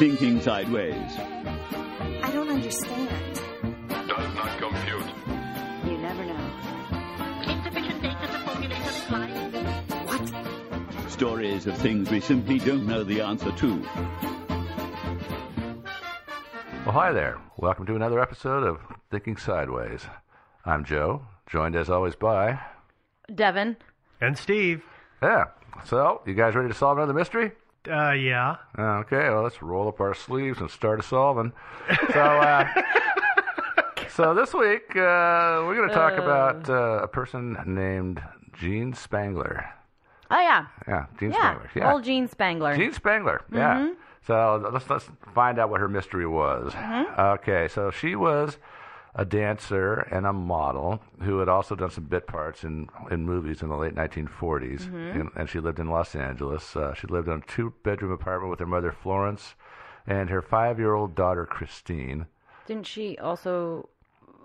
Thinking Sideways. I don't understand. Does not compute. You never know. Insufficient data to formulate a reply. What? Stories of things we simply don't know the answer to. Well, hi there. Welcome to another episode of Thinking Sideways. I'm Joe, joined as always by Devin and Steve. Yeah. So, you guys ready to solve another mystery? Uh, yeah. Okay, well, let's roll up our sleeves and start a solving. So, uh, so this week uh, we're going to talk Uh. about uh, a person named Jean Spangler. Oh yeah. Yeah, Jean yeah. Spangler. Yeah, Old Jean Spangler. Jean Spangler. Yeah. Mhm. So let's let's find out what her mystery was. Mhm. Okay, so she was a dancer and a model who had also done some bit parts in in movies in the late 1940s, Mhm. and, and she lived in Los Angeles. Uh, she lived in a two bedroom apartment with her mother Florence and her five year old daughter Christine. Didn't she also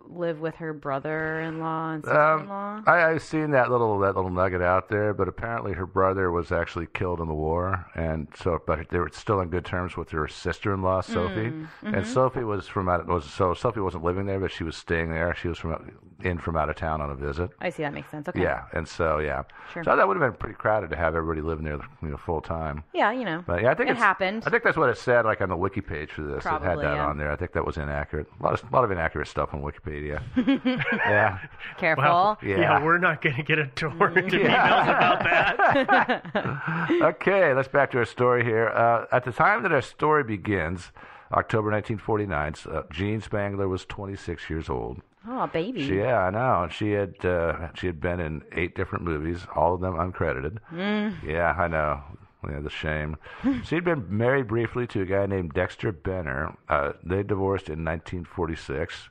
live with her brother-in-law and sister-in-law? I, I've seen that little that little nugget out there, but apparently her brother was actually killed in the war, and so but they were still in good terms with her sister-in-law Sophie. Mm, And mhm. Sophie was from out was so Sophie wasn't living there, but she was staying there. She was from in from out of town on a visit. I see that makes sense. Okay. Yeah, and so yeah, Sure. so that would have been pretty crowded to have everybody living there, you know, full time. Yeah, you know. But yeah, I think it happened. I think that's what it said, like on the wiki page for this. it had that yeah. on there. I think that was inaccurate. A lot of, a lot of inaccurate stuff on Wikipedia. yeah. Careful. Well, Yeah. Yeah. we're not going to get a torrent of Yeah. emails about that. okay, let's back to our story here. Uh, at the time that our story begins, October 1949, uh, Jean Spangler was 26 years old. Oh, baby. She, yeah, I know. And she had uh, she had been in eight different movies, all of them uncredited. Mm. Yeah, I know. Yeah, the shame. She'd been married briefly to a guy named Dexter Benner. Uh, they divorced in 1946,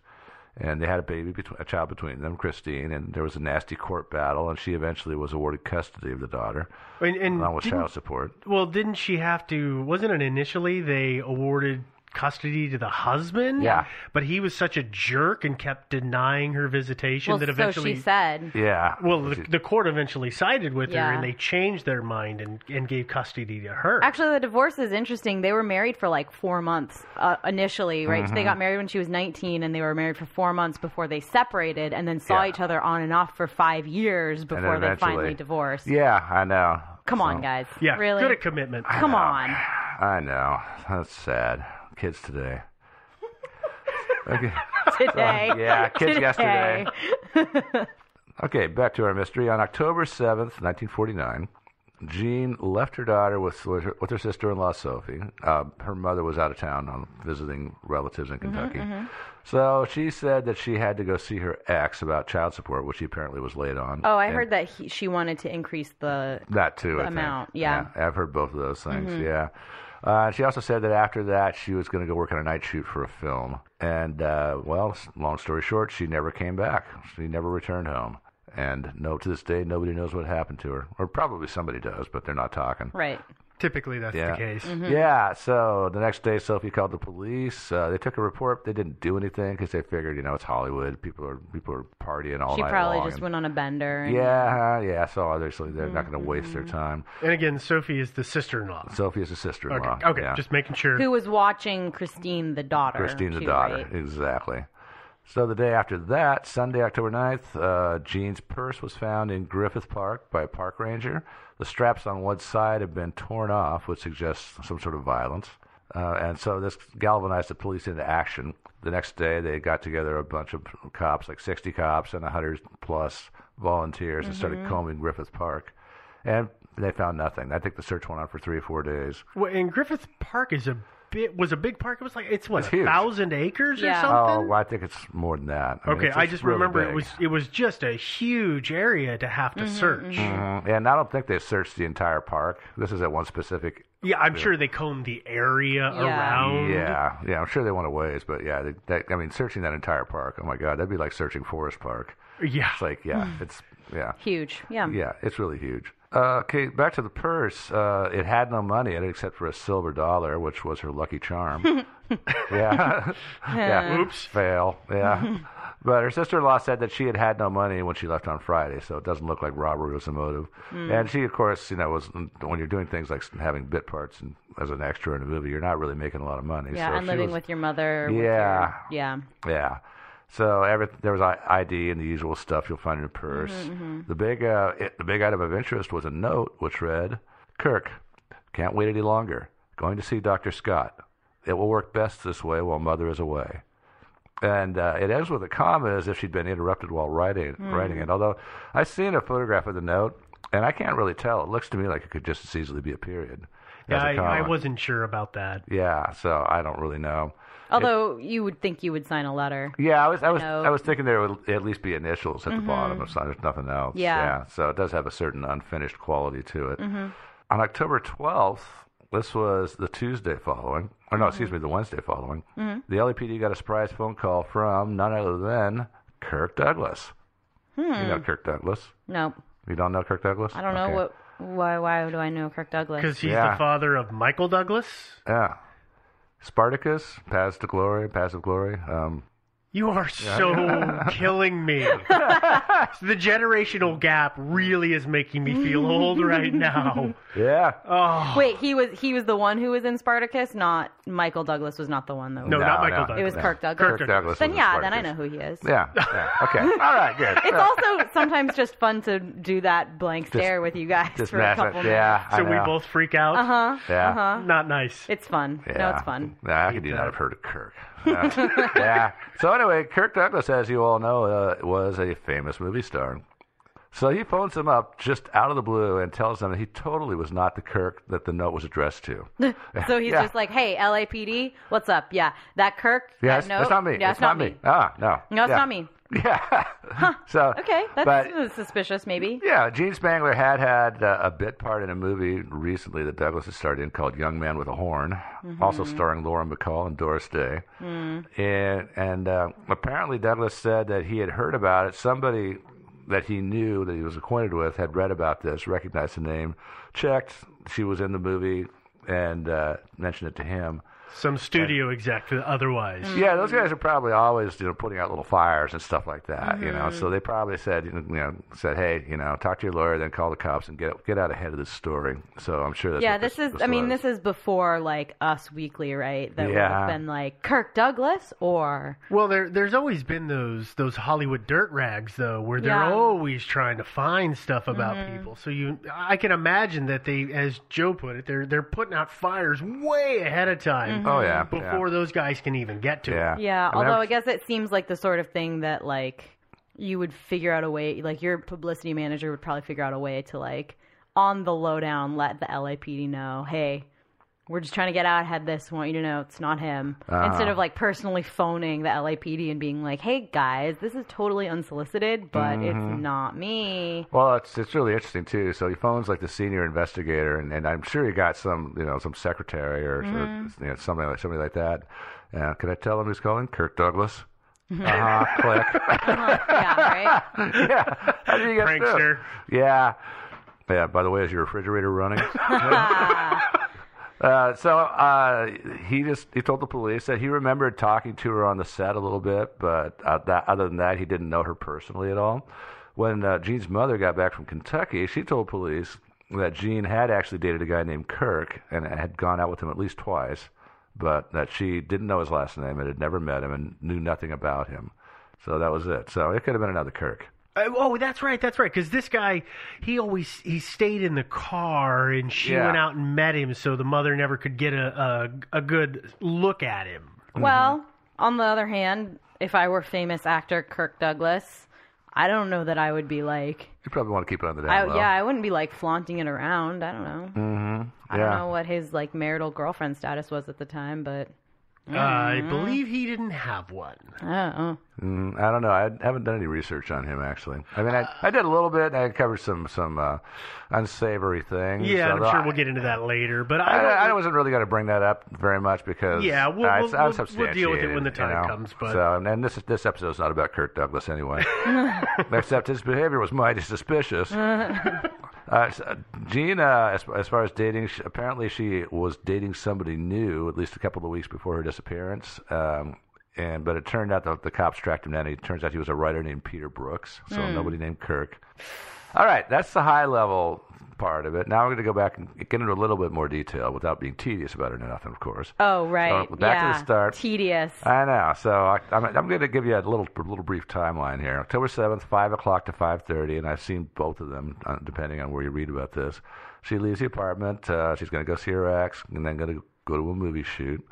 and they had a baby, between, a child between them, Christine. And there was a nasty court battle, and she eventually was awarded custody of the daughter, And, and along with child support. Well, didn't she have to? Wasn't it initially they awarded custody to the husband? Yeah. But he was such a jerk and kept denying her visitation Well, that so eventually. she said. Yeah. Well, the, the court eventually sided with her, and they changed their mind and, and gave custody to her. Actually, the divorce is interesting. They were married for like four months uh, initially, right? So they Mhm. got married when she was 19, and they were married for four months before they separated, and then saw Yeah. each other on and off for five years before they finally divorced. Yeah, I know. Come on, So- guys. Yeah, really? good at commitment. Come on. I know. That's sad. Kids today. Okay. Today. yeah, kids Today. yesterday. Okay, back to our mystery. On October 7th, 1949, Jean left her daughter with with her sister-in-law Sophie. Uh, her mother was out of town on visiting relatives in Kentucky. mhm. So she said that she had to go see her ex about child support, which he apparently was late on. Oh, I And heard that he, she wanted to increase the that too. the amount. Yeah. I've heard both of those things. Mhm. Yeah. Uh, she also said that after that she was going to go work on a night shoot for a film. And uh, well, long story short, she never came back. She never returned home. And no, to this day, nobody knows what happened to her, or probably somebody does, but they're not talking. Right. Typically, that's Yeah. the case. Mm-hmm. Yeah. So the next day, Sophie called the police. Uh, they took a report. They didn't do anything because they figured, you know, it's Hollywood. People are people are partying all She night She probably long. just and- went on a bender. And, yeah, yeah. So obviously they're not going to waste their time. And again, Sophie is the sister-in-law. Sophie is a sister-in-law. Okay, okay, yeah. just making sure. Who was watching Christine, the daughter? Christine, the too, daughter. right? Exactly. So the day after that, Sunday, October 9th, uh, Jean's purse was found in Griffith Park by a park ranger. The straps on one side had been torn off, which suggests some sort of violence. Uh, and so this galvanized the police into action. The next day, they got together a bunch of cops, like 60 cops and 100 plus volunteers, and started Mhm. combing Griffith Park. And they found nothing. I think the search went on for three or four days. Well, and Griffith Park is a bit was a big park. It was like it's what It's a huge. thousand acres or Yeah. something. Oh, well, I think it's more than that. I mean, okay, it's- I just really remember it was it was just a huge area to have to search. Mhm. And I don't think they searched the entire park. This is at one specific. Yeah, I'm sure they combed the area around. Yeah, yeah, I'm sure they went a ways, but yeah, they, that, I mean, searching that entire park. Oh my God, that'd be like searching Forest Park. Yeah, it's like yeah, Mm. it's yeah, Huge. Yeah. yeah, it's really huge. Uh, okay, back to the purse. Uh, it had no money in it except for a silver dollar, which was her lucky charm. yeah, yeah. Oops. Fail. Yeah. But her sister-in-law said that she had had no money when she left on Friday, so it doesn't look like robbery was the motive. Mm. And she, of course, you know, was when you're doing things like having bit parts and as an extra in a movie, you're not really making a lot of money. Yeah, so and living was- with your mother. with Yeah. your- yeah. yeah. So every, there was ID and the usual stuff you'll find in a purse. Mhm, mhm. The big uh, it, the big item of interest was a note which read, "Kirk, can't wait any longer. Going to see Dr. Scott. It will work best this way while Mother is away." And uh, it ends with a comma as if she'd been interrupted while writing Hmm. writing it. Although I've seen a photograph of the note, and I can't really tell. It looks to me like it could just as easily be a period. Yeah, as a I, I comma. wasn't sure about that. Yeah, so I don't really know. Although you would think you would sign a letter. Yeah, I was I was know. I was thinking there would at least be initials at Mhm. the bottom. It's not, there's nothing else. Yeah. So it does have a certain unfinished quality to it. Mhm. On October 12th, this was the Tuesday following, or no, excuse me, the Wednesday following. Mhm. The LAPD got a surprise phone call from none other than Kirk Douglas. Hmm. You know Kirk Douglas? No, You don't know Kirk Douglas? I don't know what. Why? Why do I know Kirk Douglas? Because he's Yeah. the father of Michael Douglas. Yeah. Spartacus, Paths to Glory, Paths of Glory. Um, You are so killing me. the generational gap really is making me feel old right now. yeah. Oh, Wait, he was he was the one who was in Spartacus, not Michael Douglas was not the one though. No, not Michael Douglas. It was no. Kirk Douglas. Kirk Douglas Then was in yeah, then I know who he is. Yeah. yeah. Okay. All right. Good. It's also sometimes just fun to do that blank Just- stare with you guys just for a mess it. couple Yeah. I so we both freak out. Uh huh. Yeah. Uh huh. Not nice. It's fun. Yeah. No, it's fun. Yeah, I could do that. I've heard of Kirk. Yeah. yeah. So anyway, Kirk Douglas, as you all know, uh, was a famous movie star. So he phones him up just out of the blue and tells them that he totally was not the Kirk that the note was addressed to. So he's Yeah. just like, "Hey, LAPD, what's up? Yeah, that Kirk. Yeah, that it's, note? it's not me. Yeah, it's not me. Ah, no. No, it's Yeah. not me. Yeah. so Okay, that's but suspicious, maybe. yeah, Jean Spangler had had uh, a bit part in a movie recently that Douglas has starred in called Young Man with a Horn, also Mhm. starring Lauren Bacall and Doris Day. Mm. And and uh, apparently Douglas said that he had heard about it. Somebody that he knew that he was acquainted with had read about this, recognized the name, checked. She was in the movie, and uh, mentioned it to him. Some studio exec otherwise. Yeah, those guys are probably always you know putting out little fires and stuff like that. You know, Mhm. so they probably said you know said hey you know talk to your lawyer, then call the cops and get get out ahead of this story. So I'm sure that's yeah, what this is. this I mean, was. this is before like Us Weekly, right? That would Yeah. have been like Kirk Douglas or Well, there there's always been those those Hollywood dirt rags though, where they're Yeah. always trying to find stuff about Mhm. people. So you, I can imagine that they, as Joe put it, they're they're putting out fires way ahead of time Mm-hmm. Oh, yeah, Before those guys can even get to Yeah. it. Yeah, I mean, although I- I guess it seems like the sort of thing that like you would figure out a way like your publicity manager would probably figure out a way to like on the lowdown let the LAPD know, "Hey, we're just trying to get out ahead this. Want you to know it's not him." Uh-huh. Instead of like personally phoning the LAPD and being like, "Hey guys, this is totally unsolicited, but Mhm. it's not me." Well, it's it's really interesting too. So he phones like the senior investigator, and, and I'm sure he got some you know some secretary or, Mhm. or you know somebody like somebody like that. Uh, could I tell him who's calling? Kirk Douglas. Mhm. Uh huh. click. yeah, right. yeah. How did you get through? Prankster. Yeah. Yeah. By the way, is your refrigerator running? Uh, so uh, he just he told the police that he remembered talking to her on the set a little bit, but uh, that, other than that, he didn't know her personally at all. When uh, Jean's mother got back from Kentucky, she told police that Jean had actually dated a guy named Kirk and had gone out with him at least twice, but that she didn't know his last name and had never met him and knew nothing about him. So that was it. So it could have been another Kirk. Uh, oh, that's right, that's right. Because this guy, he always he stayed in the car, and she Yeah. went out and met him, so the mother never could get a a, a good look at him. Well, on the other hand, if I were famous actor Kirk Douglas, I don't know that I would be like You probably want to keep it on the down I, low. yeah, I wouldn't be like flaunting it around. I don't know. Mm-hmm. I don't know what his like marital girlfriend status was at the time, but I Mhm. believe he didn't have one. Oh, Mm, I don't know. I haven't done any research on him actually. I mean, I, I did a little bit. I covered some some uh, unsavory things. Yeah, although I'm sure I, we'll get into that later. But I, I, I wasn't really going to bring that up very much because Yeah, we'll- uh, we'll- it's we'll- we'll deal with it when the you time know? comes, but- so and, and this episode is- not about Kirk Douglas anyway. Except his behavior was mighty suspicious. Uh, uh, uh, as, as far as dating, sh apparently she was dating somebody new at least a couple of weeks before her disappearance. Um, and but it turned out that the cops tracked him down. It turns out he was a writer named Peter Brooks, so Hmm. nobody named Kirk. All right, that's the high level part of it. Now we're going to go back and get into a little bit more detail without being tedious about it or nothing, of course. oh right, So, back to yeah. the start. Tedious. I know. So I, I'm, I'm going to give you a little little brief timeline here. October 7th, 5 o'clock to 5.30, and I've seen both of them, uh, depending on where you read about this. She leaves the apartment. Uh, she's going to go see her ex, and then going to go to a movie shoot.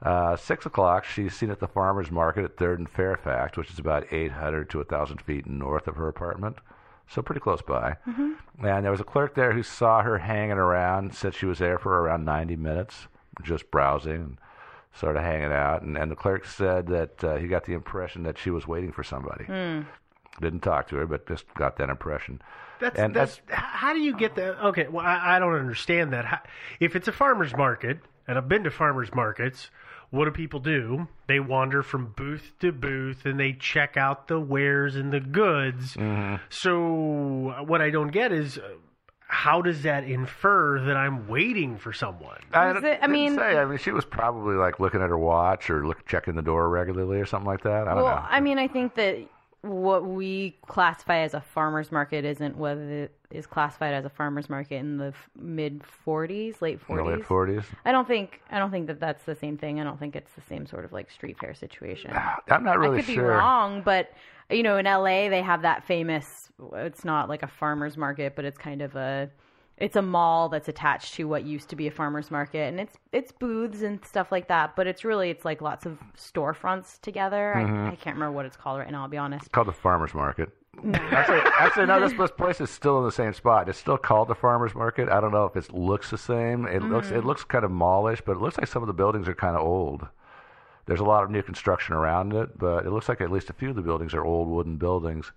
Uh, 6 o'clock, she's seen at the farmer's market at 3rd and Fairfax, which is about 800 to 1,000 feet north of her apartment. So pretty close by. And there was a clerk there who saw her hanging around, said she was there for around 90 minutes, just browsing and sort of hanging out. And, and the clerk said that uh, he got the impression that she was waiting for somebody. Hmm. Didn't talk to her, but just got that impression. That's, and that's, h- how do you get that? Okay, well, I, I don't understand that. How, if it's a farmer's market, and I've been to farmers markets, what do people do? They wander from booth to booth and they check out the wares and the goods. Mm-hmm. So what I don't get is uh, how does that infer that I'm waiting for someone? I, it- I mean- say. I mean, she was probably like looking at her watch or look, checking the door regularly or something like that. I don't well, know. I mean, I think that what we classify as a farmer's market isn't what it is classified as a farmer's market in the mid 40s, late In the 40s. late 40s. I don't think I don't think that that's the same thing. I don't think it's the same sort of like street fair situation. Ah, I'm not really I could sure. be wrong, but you know, in LA they have that famous. It's not like a farmers market, but it's kind of a. It's a mall that's attached to what used to be a farmers market, and it's it's booths and stuff like that. But it's really it's like lots of storefronts together. Mhm. I, I can't remember what it's called right now. I'll be honest. It's called the farmer's market. actually, actually, no. This, this place is still in the same spot. It's still called the farmer's market. I don't know if it looks the same. It looks it Mhm. looks kind of mallish, but it looks like some of the buildings are kind of old. There's a lot of new construction around it, but it looks like at least a few of the buildings are old wooden buildings.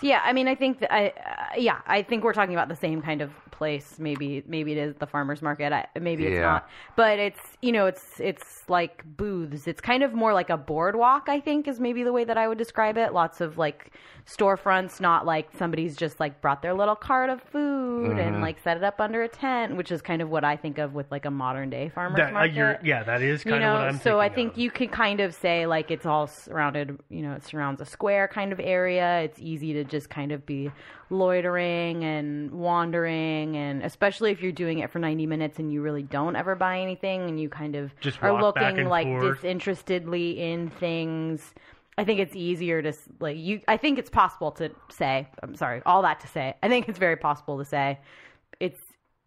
Yeah, I mean, I think that I, uh, yeah, I think we're talking about the same kind of place. Maybe, maybe it is the farmers market. I, maybe it's Yeah. not, but it's you know, it's it's like booths. It's kind of more like a boardwalk. I think is maybe the way that I would describe it. Lots of like storefronts, not like somebody's just like brought their little cart of food and Mhm. like set it up under a tent, which is kind of what I think of with like a modern day farmers That, uh, market you're, yeah, that is kind you know, of what I'm so I thinking think you could kind of say like it's all surrounded, you know, it surrounds a square kind of area. It's easy to just kind of be loitering and wandering, and especially if you're doing it for 90 minutes and you really don't ever buy anything, and you kind of Just are looking like forth. disinterestedly in things. I think it's easier to like you. I think it's possible to say. I'm sorry, all that to say. I think it's very possible to say it's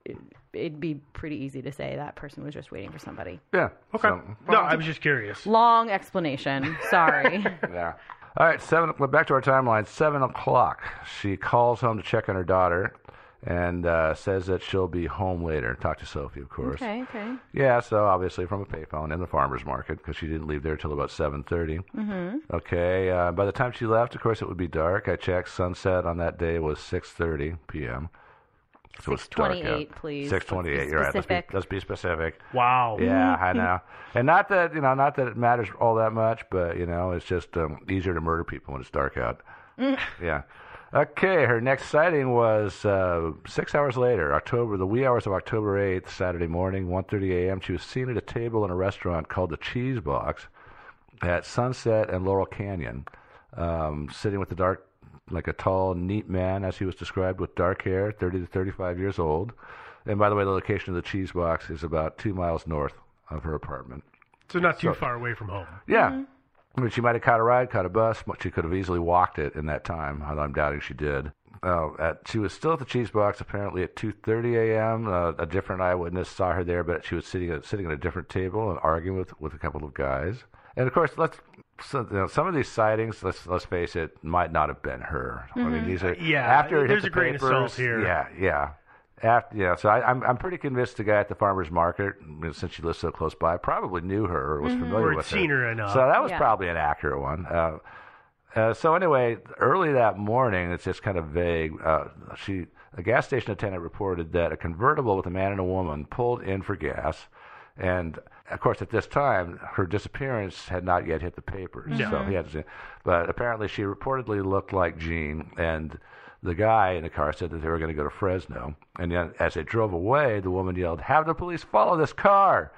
it, it'd be pretty easy to say that person was just waiting for somebody. Yeah. Okay. So- no, I was just curious. Long explanation. Sorry. yeah. All right, seven. Back to our timeline. Seven o'clock. She calls home to check on her daughter, and uh, says that she'll be home later. Talk to Sophie, of course. okay. Okay. Yeah. So obviously from a payphone in the farmers market because she didn't leave there till about seven thirty. Mm-hmm. Okay. Uh, by the time she left, of course, it would be dark. I checked. Sunset on that day was six thirty p.m. So it's dark out. 6:28, please. Six twenty-eight. You're right. Let's be, specific. let's be specific. Wow. Yeah, I know. And not that you know, not that it matters all that much, but you know, it's just um, easier to murder people when it's dark out. Yeah. Okay, her next sighting was uh, six hours later, October, the wee hours of October eighth, Saturday morning, 1:30 a.m. She was seen at a table in a restaurant called the Cheese Box at Sunset and Laurel Canyon, um, sitting with the dark, like a tall, neat man, as he was described, with dark hair, 30 to 35 years old. And by the way, the location of the Cheese Box is about two miles north of her apartment. So not too So- far away from home. Yeah. I mean, she might have caught a ride, caught a bus. but She could have easily walked it in that time. although I'm doubting she did. Uh, at, she was still at the cheese box apparently at 2:30 a.m. Uh, a different eyewitness saw her there, but she was sitting at, sitting at a different table and arguing with, with a couple of guys. And of course, let's so, you know, some of these sightings. Let's let's face it, might not have been her. I mean, Mhm. these are Yeah, after it there's hit a the grain of papers, salt here. Yeah, yeah. After, yeah, so I, I'm I'm pretty convinced the guy at the farmers market, since she lives so close by, probably knew her or was Mhm. familiar Or had with seen her enough. So that was Yeah. probably an accurate one. Uh, uh, so anyway, early that morning, it's just kind of vague. Uh, she, a gas station attendant reported that a convertible with a man and a woman pulled in for gas, and of course, at this time, her disappearance had not yet hit the papers. No. So he had to, but apparently, she reportedly looked like Jean, and the guy in the car said that they were going to go to Fresno. And then, as they drove away, the woman yelled, "Have the police follow this car!"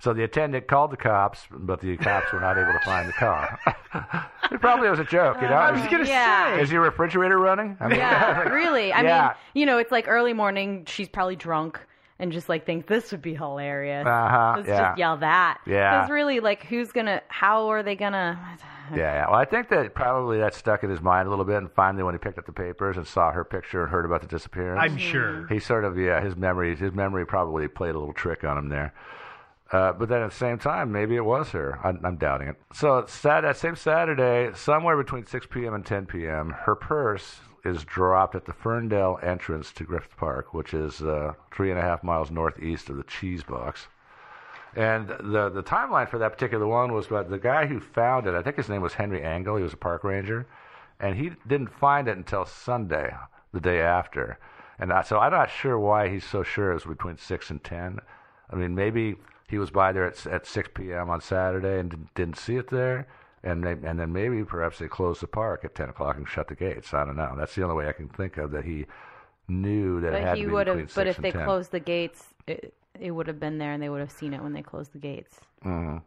So the attendant called the cops, but the cops were not able to find the car. it probably was a joke, you know. I was gonna yeah. say. Is your refrigerator running? I mean, yeah, really. I yeah. mean, you know, it's like early morning. She's probably drunk and just like think this would be hilarious. Uh-huh, Let's yeah. just yell that. Yeah. Because really, like, who's gonna? How are they gonna? Yeah, yeah. Well, I think that probably that stuck in his mind a little bit, and finally, when he picked up the papers and saw her picture and heard about the disappearance, I'm sure. he sort of yeah, his memory, his memory probably played a little trick on him there. Uh, but then at the same time, maybe it was her. I'm, I'm doubting it. So sat that same Saturday, somewhere between 6 p.m. and 10 p.m., her purse is dropped at the Fern Dell entrance to Griffith Park, which is uh, three and a half miles northeast of the Cheese Box. And the the timeline for that particular one was about the guy who found it. I think his name was Henry Angle. He was a park ranger, and he didn't find it until Sunday, the day after. And I, so I'm not sure why he's so sure it was between six and ten. I mean, maybe he was by there at at 6 p.m. on Saturday and didn't, didn't see it there, and they, and then maybe perhaps they closed the park at 10 o'clock and shut the gates. I don't know. That's the only way I can think of that he knew that it had But to he be would between have. But if and they 10. closed the gates, it, it would have been there, and they would have seen it when they closed the gates. hmm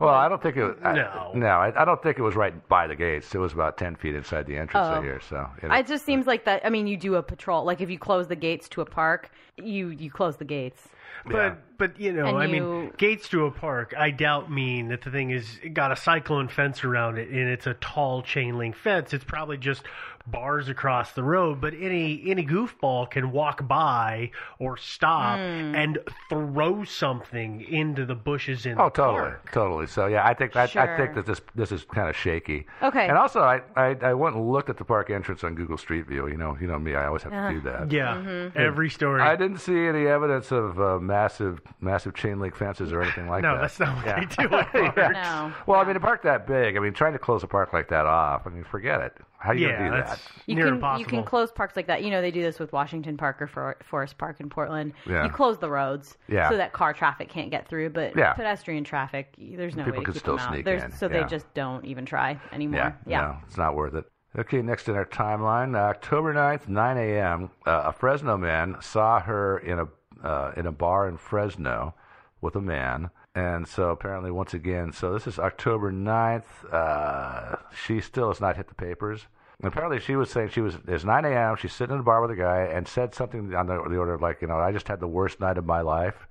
Well, I don't think it. Was, I, No. no, I, I don't think it was right by the gates. It was about ten feet inside the entrance Oh. here. So you know. It just seems like that. I mean, you do a patrol. Like if you close the gates to a park, you you close the gates. But but you know, And I you- mean, gates to a park. I doubt mean that the thing is got a cyclone fence around it, and it's a tall chain link fence. It's probably just bars across the road. But any any goofball can walk by or stop Hmm. and throw something into the bushes in Oh, the totally, park. totally. So yeah, I think I, I think that this this is kind of shaky. Okay. And also, I, I I went and looked at the park entrance on Google Street View. You know, you know me, I always have to do that. Yeah, Mm-hmm. every story. I didn't see any evidence of uh, massive massive chain link fences or anything like No, that. No, that's not what yeah. they do at parks. No. Well, I mean, a park that big. I mean, trying to close a park like that off. I mean, forget it. How are you Yeah, gonna do that? You near can impossible. you can close parks like that. You know they do this with Washington Park or Forest Park in Portland. Yeah. You close the roads Yeah. so that car traffic can't get through, but Yeah. pedestrian traffic, there's no People way to could keep still them out. sneak There's, in, So yeah. they just don't even try anymore. Yeah, no, it's not worth it. Okay, next in our timeline, uh, October 9th, 9 a.m., uh, a Fresno man saw her in a uh, in a bar in Fresno with a man. And so apparently, once again, so this is October 9th. Uh, she still has not hit the papers. And apparently, she was saying she was, it's 9 a.m., she's sitting in a bar with a guy and said something on the, the order of, like, you know, I just had the worst night of my life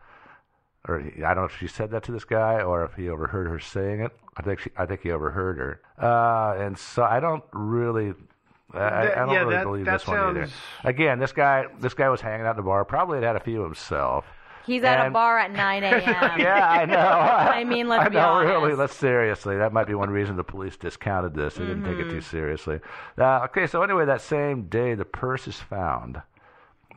or he- I don't know if she said that to this guy or if he overheard her saying it. I think she, I think he overheard her. Uh, and so I don't really I, I don't yeah, really that- believe that this one either. Again, this guy this guy was hanging out in the bar. Probably had had a few himself. He's at a bar at 9 a.m. yeah, I know. I mean, let's I be know, honest. really. Let's seriously. That might be one reason the police discounted this. They didn't take it Mm-hmm. too seriously. Uh, okay, so anyway, that same day, the purse is found.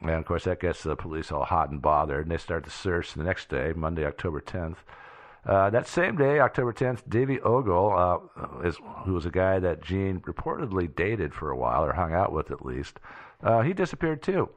And of course, that gets the police all hot and bothered, and they start the search the next day, Monday, October 10th. Uh, that same day, October 10th, Davy Ogul, uh, is, who was a guy that Jean reportedly dated for a while, or hung out with at least, uh, he disappeared too.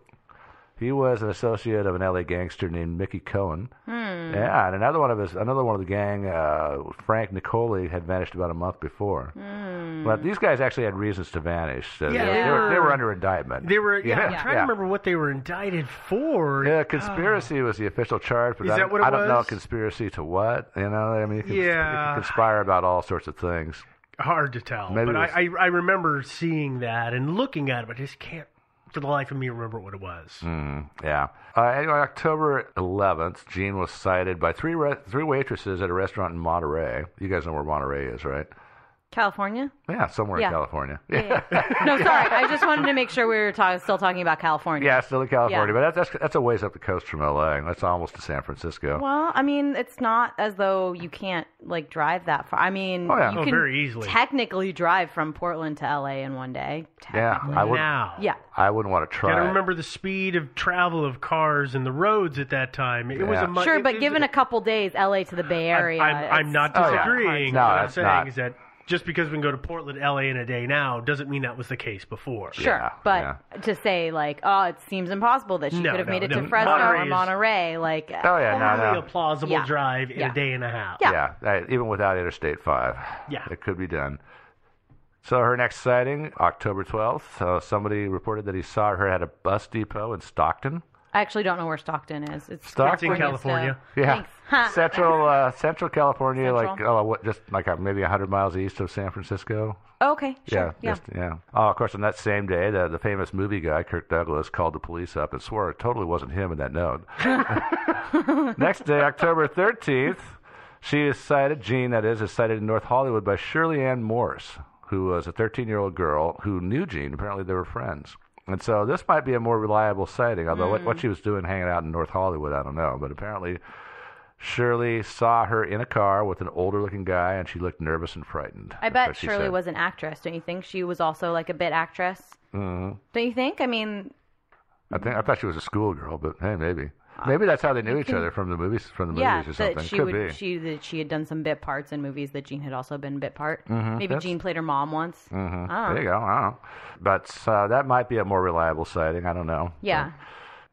He was an associate of an LA gangster named Mickey Cohen. Hmm. Yeah, and another one of his, another one of the gang, uh, Frank Niccoli, had vanished about a month before. Hmm. But these guys actually had reasons to vanish. So Yeah, they, they they were, they were- were under indictment. They were. Yeah, I'm trying Yeah. to remember what they were indicted for. Yeah, conspiracy was the official charge, but Is I, that don't- what it I don't know conspiracy to what. You know, I mean, you can, you Yeah. can conspire about all sorts of things. Hard to tell. Maybe but was- I, I I remember seeing that and looking at it, but I just can't for the life of me remember what it was. Mm, yeah. Uh, anyway, October 11th, Jean was cited by three re- three waitresses at a restaurant in Monterey. You guys know where Monterey is, right? California? Yeah, somewhere Yeah. in California. Yeah, yeah. no, sorry. I just wanted to make sure we were ta- still talking about California. Yeah, still in California, Yeah. but that's, that's that's a ways up the coast from LA. That's almost to San Francisco. Well, I mean, it's not as though you can't like drive that far. I mean, Oh, yeah. you Oh, can very easily. technically drive from Portland to LA in one day. yeah, technically. I would. Now. Yeah. I wouldn't want to try. Got to it. remember the speed of travel of cars and the roads at that time. It was Yeah. a mu- Sure, it- but it- given a couple days, LA to the Bay Area. I'm, I'm, I'm not Oh, yeah. disagreeing. No, what I'm that's saying not. is that just because we can go to Portland, LA in a day now doesn't mean that was the case before. Sure, but to say like, oh, it seems impossible that she No, could have no, made it no. to Fresno Monterey or is- Monterey, like. Oh, yeah, no, Only no. a plausible Yeah. drive in Yeah. a day and a half. Yeah. uh, even without Interstate 5. Yeah. It could be done. So her next sighting, October 12th, uh, somebody reported that he saw her at a bus depot in Stockton. I actually don't know where Stockton is. It's Stockton? It's in California. Yeah, Thanks. Central uh, Central California, like oh, what, just like uh, maybe hundred miles east of San Francisco. Oh, okay, sure. Yeah, just, yeah. Oh, of course, on that same day, the the famous movie guy Kirk Douglas called the police up and swore it totally wasn't him in that note. Next day, October thirteenth, she is cited. Jean, that is, is cited in North Hollywood by Shirley Ann Morse, who was a thirteen-year-old girl who knew Jean. Apparently, they were friends. And so this might be a more reliable sighting, although what, what she was doing hanging out in North Hollywood, I don't know. But apparently, Shirley saw her in a car with an older looking guy, and she looked nervous and frightened. I bet Shirley said. was an actress. Don't you think she was also like a bit actress? Mhm. Don't you think? I mean, I think I thought she was a schoolgirl, but hey, maybe maybe that's how they knew each other from the movies from the yeah, movies or something. that she Could would be. she that she had done some bit parts in movies that Jean had also been bit part. Mhm, Maybe that's- Jean played her mom once. Mhm. I don't There you go. I don't know. But uh, that might be a more reliable sighting. I don't know. Yeah.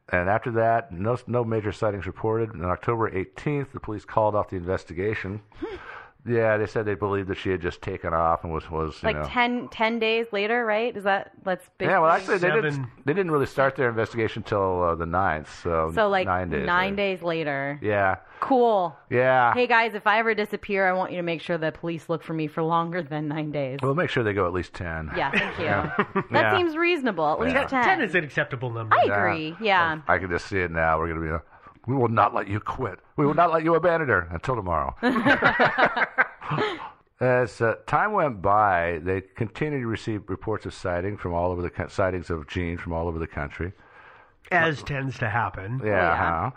And after that, no no major sightings reported. On October 18th, the police called off the investigation. Yeah, they said they believed that she had just taken off and was was you Like know. 10, 10 days later, right? Is that that's basically yeah, well, actually, they didn't. They didn't really start their investigation till uh, the 9th, so so like nine days. nine later. days later. Yeah, Cool. yeah. Hey guys, if I ever disappear, I want you to make sure the police look for me for longer than nine days. We'll make sure they go at least ten. Yeah, thank you. Yeah. That Yeah. seems reasonable. At least Yeah. ten. Ten is an acceptable number. I agree. Yeah. I can just see it now. We're going to be. A, we will not let you quit. We will not let you abandon her until tomorrow. As uh, time went by, they continued to receive reports of sighting from all over the co- sightings of Jean from all over the country. As tends to happen. Yeah. huh?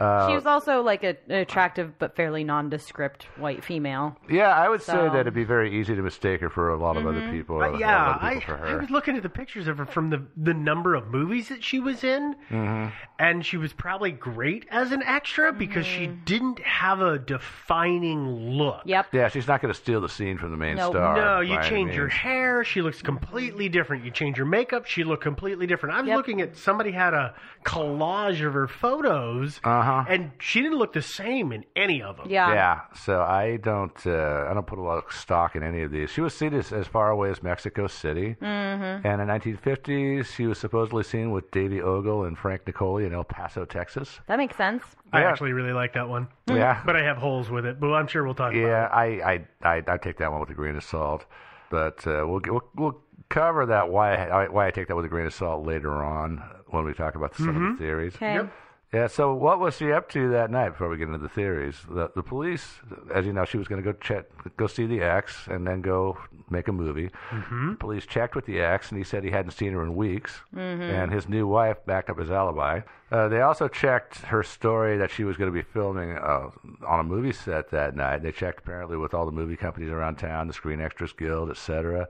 Uh, she was also like a, an attractive but fairly nondescript white female. yeah, I would say that it'd be very easy to mistake her for a lot of other Mhm. people. Uh, a lot of yeah, other I, people for I was looking at the pictures of her from the the number of movies that she was in, hmm and she was probably great as an extra because she didn't have a defining look. Yep. Yeah, she's not going to steal the scene from the main No, star. no, you change your hair, she looks completely different. You change your makeup, she looked completely different. I was looking at somebody had a collage of her photos, Uh-huh. And she didn't look the same in any of them. Yeah, Yeah. so I don't uh, I don't put a lot of stock in any of these. She was seen as, as far away as Mexico City, Mm-hmm. and in 1950s she was supposedly seen with Davy Ogul and Frank Niccoli in El Paso, Texas. That makes sense. I Yeah. actually really like that one. Yeah. But I have holes with it, but I'm sure we'll talk Yeah, about I, I, I, I take that one with a grain of salt, but uh, we'll, we'll we'll cover that why I, why I take that with a grain of salt later on when we talk about some of Mhm. the theories. Okay. Yep. Yeah. So what was she up to that night? Before we get into the theories, the the police, as you know, she was going to go check, go see the ex, and then go make a movie. Mm-hmm. Police checked with the ex, and he said he hadn't seen her in weeks. Mhm. And his new wife backed up his alibi. Uh, they also checked her story that she was going to be filming uh, on a movie set that night. They checked apparently with all the movie companies around town, the Screen Extras Guild, etc.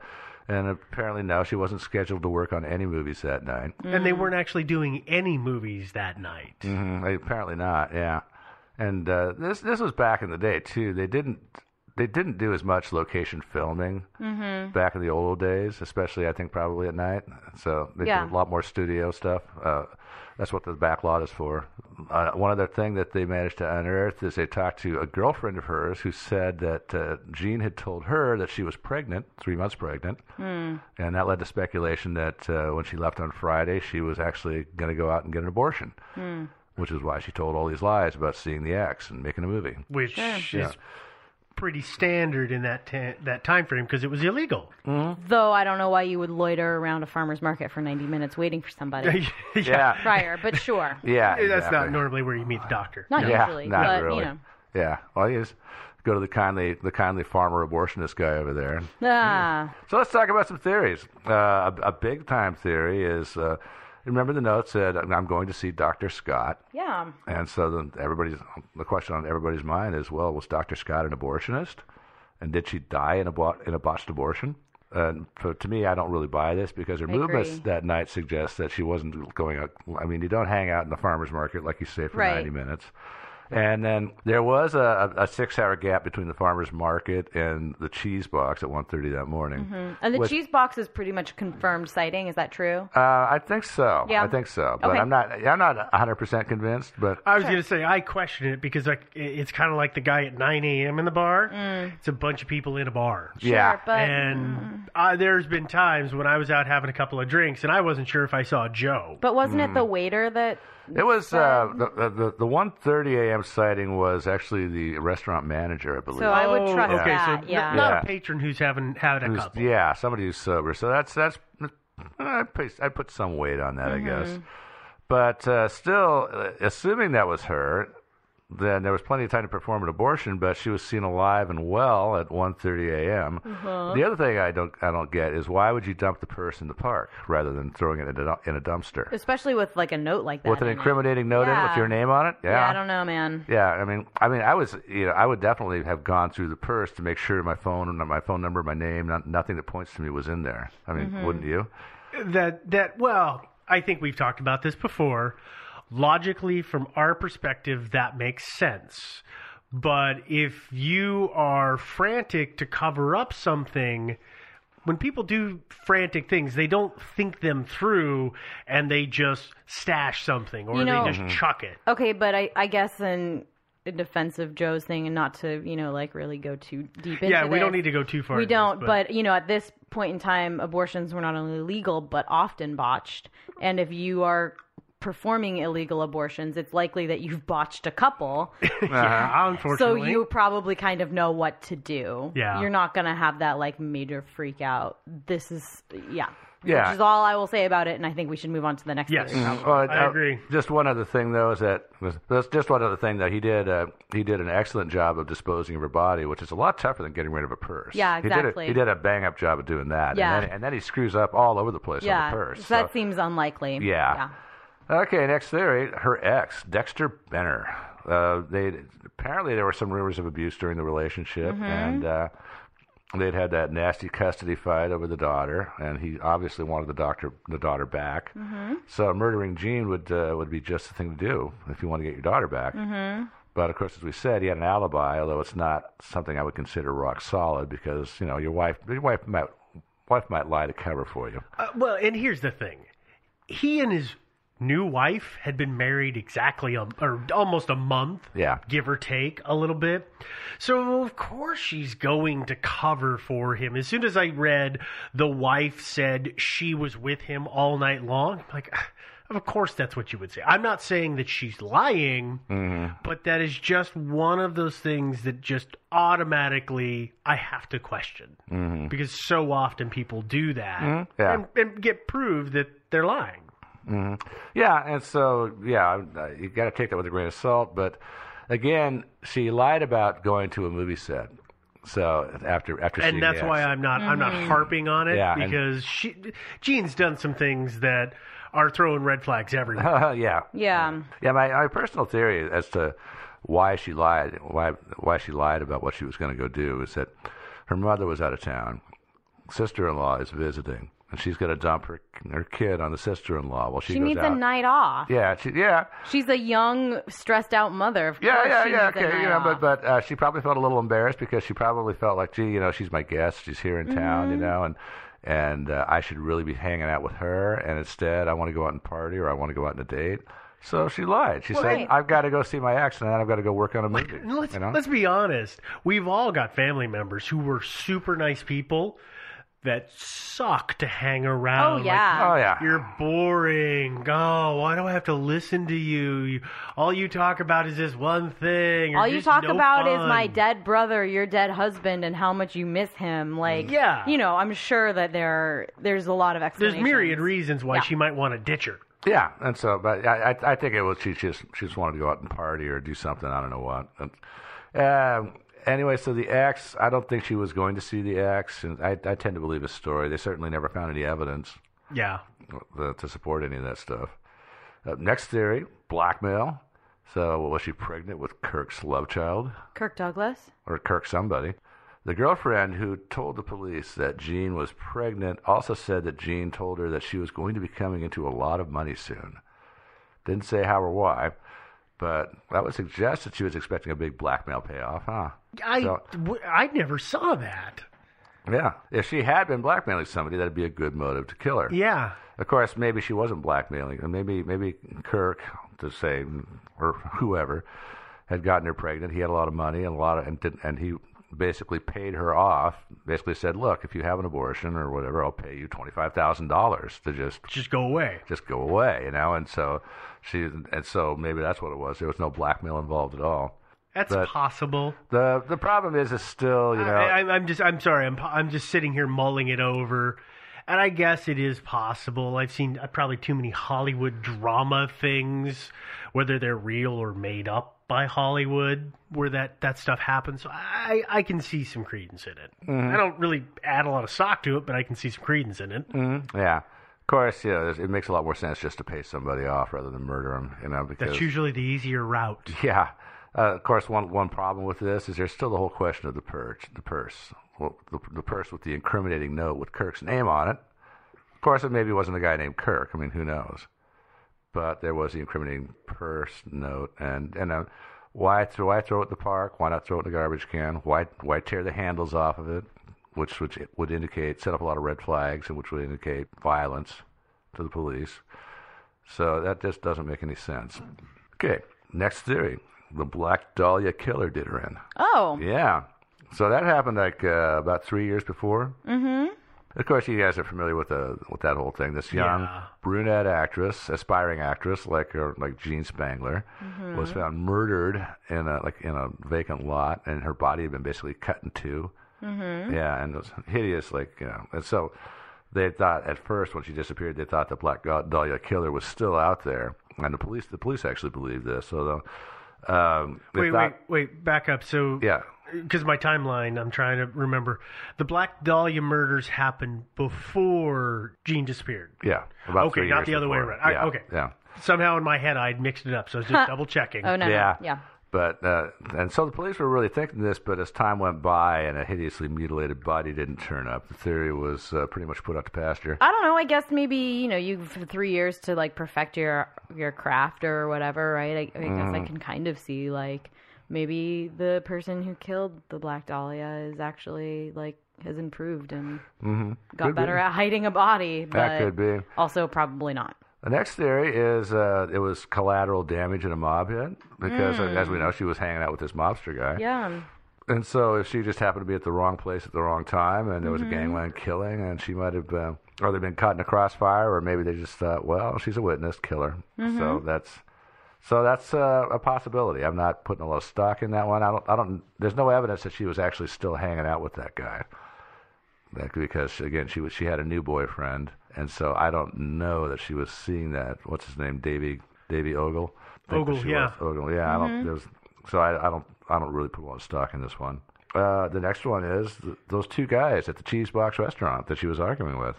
And apparently, no, she wasn't scheduled to work on any movies that night. And they weren't actually doing any movies that night. hmm Apparently not. Yeah, and uh, this this was back in the day too. They didn't they didn't do as much location filming Mhm. back in the old days, especially I think probably at night. So they Yeah. did a lot more studio stuff. Uh, that's what the back lot is for. Uh, one other thing that they managed to unearth is they talked to a girlfriend of hers who said that uh, Jean had told her that she was pregnant, three months pregnant. Hmm. And that led to speculation that uh, when she left on Friday, she was actually going to go out and get an abortion, Hmm. which is why she told all these lies about seeing the ex and making a movie. Which Yeah. is pretty standard in that ta- that time frame because it was illegal. Though I don't know why you would loiter around a farmer's market for 90 minutes waiting for somebody Yeah. prior, but sure. Yeah, that's not exactly. normally where you meet the doctor. Not yeah, usually, not but, you really. know. Yeah, well, you just go to the kindly the kindly farmer abortionist guy over there. Ah. So let's talk about some theories. Uh, a, a big time theory is uh, remember the note said I'm going to see Dr. Scott. Yeah. And so then everybody's the question on everybody's mind is, well, was Dr. Scott an abortionist, and did she die in a in a botched abortion? And for, to me, I don't really buy this because her I movements agree. that night suggest that she wasn't going. Out, I mean, you don't hang out in the farmers market like you say for Right. ninety minutes. And then there was a, a six-hour gap between the farmers market and the cheese box at 1.30 that morning. Mhm. And the which- cheese box is pretty much a confirmed sighting. Is that true? Uh, I think so. Yeah. I think so. But Okay. I'm not. I'm not 100 percent convinced. But I was going to say I question it because like it's kind of like the guy at 9 a.m. in the bar. It's a bunch of people in a bar. Sure, Yeah. but- and uh, there's been times when I was out having a couple of drinks and I wasn't sure if I saw Joe. But wasn't Mm. it the waiter that? It was uh, the, the the 1:30 a.m. sighting was actually the restaurant manager, I believe. So I would Oh, trust okay, that. so n- yeah. not Yeah. a patron who's having had a Who's- couple. yeah, somebody who's sober. So that's that's I put I put some weight on that, I guess. Mhm. But uh, still, uh, assuming that was her, then there was plenty of time to perform an abortion. But she was seen alive and well at 1:30 a.m. Uh-huh. The other thing I don't I don't get is why would you dump the purse in the park rather than throwing it in a, in a dumpster Especially with like a note like that. with an in it. incriminating note in it with your name on it? Yeah. I don't know, man. Yeah, I mean, I mean, I was, you know, I would definitely have gone through the purse to make sure my phone, and my phone number, my name, not, nothing that points to me was in there. I mean, Mhm. wouldn't you? that that well i think we've talked about this before logically from our perspective that makes sense but if you are frantic to cover up something when people do frantic things they don't think them through and they just stash something or You know- they just Mm-hmm. chuck it Okay, but I, I guess in, in defense of Joe's thing, and not to you know like really go too deep into yeah we don't this, need to go too far We into this, don't, but you know, at this point in time, abortions were not only legal but often botched. And if you are performing illegal abortions, it's likely that you've botched a couple. yeah So unfortunately you probably kind of know what to do. Yeah. You're not going to have that like major freak out. This is, yeah. Yeah. Which is all I will say about it, and I think we should move on to the next Yes. theory. Mhm. Well, I uh, agree. Just one other thing, though, is that that's just one other thing that he did. Uh, he did an excellent job of disposing of her body, which is a lot tougher than getting rid of a purse. Yeah, He did, exactly. a, he did a bang up job of doing that. Yeah. And then, and then he screws up all over the place Yeah, on the purse. so that seems unlikely. Yeah. Okay, next theory. Her ex, Dexter Benner. Uh, they apparently there were some rumors of abuse during the relationship, Mhm. and uh, they'd had that nasty custody fight over the daughter, and he obviously wanted the doctor, the daughter back. Mm-hmm. So murdering Jean would uh, would be just the thing to do if you want to get your daughter back. Mm-hmm. But of course, as we said, he had an alibi, although it's not something I would consider rock solid because you know your wife, your wife might wife might lie to cover for you. Uh, well, and here's the thing: he and his new wife had been married exactly a, or almost a month, Yeah. give or take a little bit. So of course she's going to cover for him. As soon as I read the wife said she was with him all night long, I'm like. "Ah, Of course, that's what you would say. I'm not saying that she's lying, Mm-hmm. but that is just one of those things that just automatically I have to question Mm-hmm. because so often people do that Mhm, yeah. and, and get proved that they're lying. Hmm Yeah, and so yeah, uh, you got to take that with a grain of salt. But again, she lied about going to a movie set. So after after and that's why. I'm not I'm not Mm-hmm. Harping on it Yeah, and- because she Jean's done some things that are throwing red flags everywhere. yeah, Yeah. yeah. My, my personal theory as to why she lied, why why she lied about what she was going to go do, is that her mother was out of town, sister-in-law is visiting, and she's going to dump her her kid on the sister-in-law while she, She, goes needs out. a night off. Yeah, she, yeah, She's a young, stressed out mother. Of Yeah, course yeah, she yeah. needs Okay, you know, but but uh, she probably felt a little embarrassed because she probably felt like, gee, you know, she's my guest, she's here in town, you Mhm. know, and and uh, I should really be hanging out with her, and instead I want to go out and party or I want to go out on a date. So she lied. She Well, said, right. "I've got to go see my ex, and then I've got to go work on a movie." Let's you know? let's be honest. We've all got family members who were super nice people that suck to hang around. Oh, Like, yeah. Oh, yeah. You're boring. Oh, why do I have to listen to you? you all you talk about is this one thing. All you talk no about is my dead brother, your dead husband, and how much you miss him. Like, Yeah. you know, I'm sure that there there's a lot of explanations. There's myriad reasons why Yeah. she might want to ditch her. Yeah, and so, but I, I, I think it was she just she just wanted to go out and party or do something. I don't know what. And, um, anyway, so the axe, I don't think she was going to see the axe. and I, I tend to believe his story. They certainly never found any evidence Yeah. uh, to support any of that stuff. Uh, next theory, blackmail. So was she pregnant with Kirk's love child? Kirk Douglas. or Kirk somebody. The girlfriend who told the police that Jean was pregnant also said that Jean told her that she was going to be coming into a lot of money soon. Didn't say how or why, but that would suggest that she was expecting a big blackmail payoff, huh? I So- w- I never saw that. yeah. If she had been blackmailing somebody, that'd be a good motive to kill her. Yeah. Of course, maybe she wasn't blackmailing, and maybe maybe Kirk, to say, or whoever, had gotten her pregnant. He had a lot of money and a lot of, and did, and he basically paid her off. Basically said, "Look, if you have an abortion or whatever, I'll pay you twenty five thousand dollars to just just go away, just go away." You know, and so she, and so maybe that's what it was. There was no blackmail involved at all. That's But possible. the the problem is, is still, you know, I, I, I'm just I'm sorry. I'm I'm just sitting here mulling it over, and I guess it is possible. I've seen uh, probably too many Hollywood drama things, whether they're real or made up by Hollywood, where that that stuff happens. So I I can see some credence in it. Mhm. I don't really add a lot of stock to it, but I can see some credence in it. Mhm. yeah. Of course, you know, it makes a lot more sense just to pay somebody off rather than murder them. You know, because That's usually the easier route. Yeah. Uh, of course, one one problem with this is there's still the whole question of the purse. The purse, well, the, the purse with the incriminating note with Kirk's name on it. Of course, it maybe wasn't a guy named Kirk. I mean, who knows? But there was the incriminating purse note, and and uh, why throw why throw it in the park? Why not throw it in the garbage can? Why why tear the handles off of it, which which would indicate set up a lot of red flags and which would indicate violence to the police. So that just doesn't make any sense. Okay, next theory. The Black Dahlia killer did her in. Oh. Yeah. So that happened like uh, about three years before. Mm-hmm. Of course, you guys are familiar with the with that whole thing. This young Yeah. brunette actress, aspiring actress like her, like Jean Spangler, Mhm. was found murdered in a like in a vacant lot, and her body had been basically cut in two. Mm-hmm. Yeah, and it was hideous. Like, you know, and so they thought at first when she disappeared, they thought the Black Dahlia killer was still out there, and the police the police actually believed this. So the, um, Wait, thought, wait, wait. Back up. So Yeah. because my timeline, I'm trying to remember. The Black Dahlia murders happened before Jean disappeared. yeah, about okay, three not years the other way before. around. I- okay. yeah. Somehow in my head, I'd mixed it up, so I was just double checking. Oh no. no. Yeah. But uh, and so the police were really thinking this, but as time went by and a hideously mutilated body didn't turn up, the theory was uh, pretty much put out to pasture. I don't know. I guess maybe you know you for three years to like perfect your your craft or whatever, right? I, I guess I Mhm. can kind of see like maybe the person who killed the Black Dahlia is actually like has improved and Mm-hmm. got better at hiding a body, but That could be. also probably not. The next theory is uh, it was collateral damage in a mob hit because, uh, Mm. as we know, she was hanging out with this mobster guy. Yeah. And so, if she just happened to be at the wrong place at the wrong time, and there was Mhm. a gangland killing, and she might have, uh, or they've been caught in a crossfire, or maybe they just thought, well, she's a witness, kill her. So Mhm. that's, so that's uh, a possibility. I'm not putting a lot of stock in that one. I don't, I don't. There's no evidence that she was actually still hanging out with that guy. That- because again, she was she had a new boyfriend, and so I don't know that she was seeing that. What's his name? Davy Davy Ogul. I think Ogul, she yeah. was. Ogul, yeah. I don't. Mhm. There's, so I, I don't. I don't really put a lot of stock in this one. Uh, the next one is th- those two guys at the Cheese Box restaurant that she was arguing with.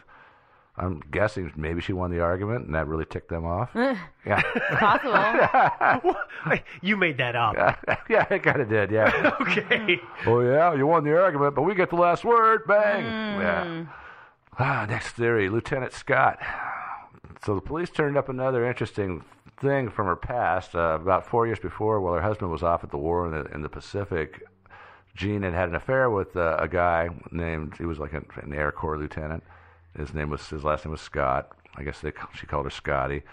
I'm guessing maybe she won the argument, and that really ticked them off. Yeah. Possible. you made that up. yeah, I kind of did. Yeah. okay. Oh yeah, you won the argument, but we get the last word. Bang. Yeah. Ah, next theory, Lieutenant Scott. So the police turned up another interesting thing from her past. Uh, about four years before, while her husband was off at the war in the, in the Pacific, Jean had had an affair with uh, a guy named. He was like an, an Air Corps lieutenant. His name was his last name was Scott. I guess they she called her Scotty.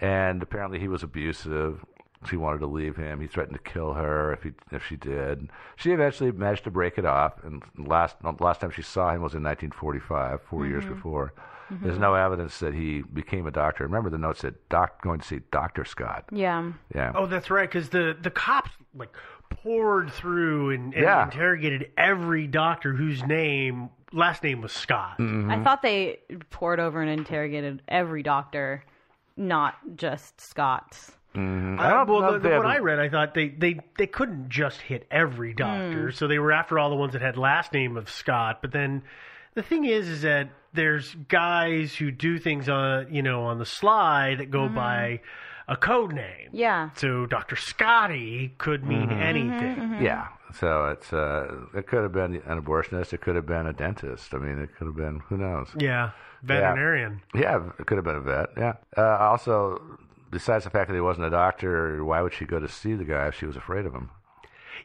And apparently he was abusive. She wanted to leave him. He threatened to kill her if he if she did. She eventually managed to break it off. And last last time she saw him was in 1945, 4 years Mm-hmm. Mhm. before. Mhm. There's no evidence that he became a doctor. Remember the note said doc going to see Doctor Scott. Yeah. Yeah. Oh, that's right. Because the the cops like pored through and, and Yeah. interrogated every doctor whose name last name was Scott. Mm-hmm. I thought they pored over and interrogated every doctor, not just Scott's. Mm-hmm. Uh, well, the, what I read, I thought they, they, they couldn't just hit every doctor, Hmm. so they were after all the ones that had last name of Scott. But then the thing is, is that there's guys who do things on you know on the sly that go Mhm. by a code name. Yeah. So Doctor Scotty could mean Mhm. anything. Mm-hmm. Yeah. So it's uh, it could have been an abortionist. It could have been a dentist. I mean, it could have been who knows. Yeah, veterinarian. Yeah, it could have been a vet. Yeah. Uh, also, besides the fact that he wasn't a doctor, why would she go to see the guy if she was afraid of him?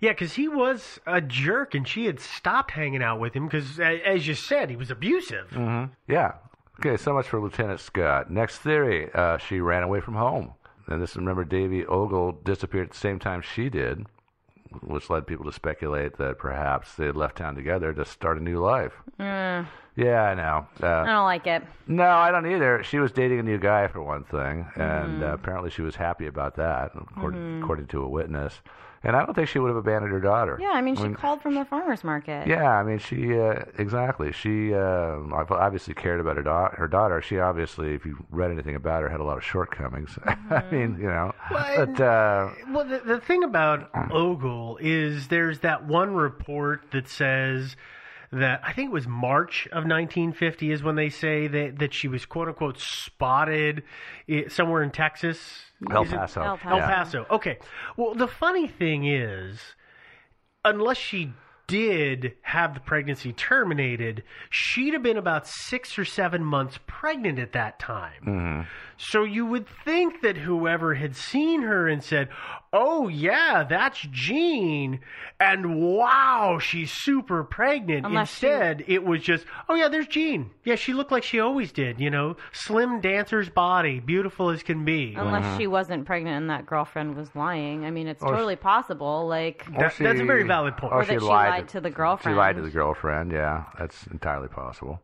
Yeah, because he was a jerk, and she had stopped hanging out with him because, as you said, he was abusive. Mm-hmm. Yeah. Okay, so much for Lieutenant Scott. Next theory, uh, she ran away from home. And this, remember, Davy Ogul disappeared at the same time she did, which led people to speculate that perhaps they had left town together to start a new life. Mm, Yeah, I know. I Uh, don't like it. no, I don't either. She was dating a new guy for one thing, and Mhm. uh, apparently she was happy about that, according, Mhm. according to a witness. And I don't think she would have abandoned her daughter. Yeah, I mean, she called from the farmer's market. Yeah, I mean, she uh, exactly. She uh, obviously cared about her, da- her daughter. She obviously, if you read anything about her, had a lot of shortcomings. I mean, you know, but uh, Well, the, the thing about Ogul is there's that one report that says that I think it was March of 1950 is when they say that, that she was quote unquote spotted somewhere in Texas. El Is it- Paso. El El Paso. Okay. Well, the funny thing is, unless she did have the pregnancy terminated, she'd have been about six or seven months pregnant at that time. mhm. So you would think that whoever had seen her and said, "Oh yeah, that's Jean," and wow, she's super pregnant. Unless she- Instead, it was just, "Oh yeah, there's Jean. Yeah, she looked like she always did. You know, slim dancer's body, beautiful as can be." Unless uh-huh. she wasn't pregnant and that girlfriend was lying. I mean, it's Or she- totally possible. Like, or she- that's a very valid point. Or, Or she that she lied, lied to the girlfriend. She lied to the girlfriend. Yeah, that's entirely possible.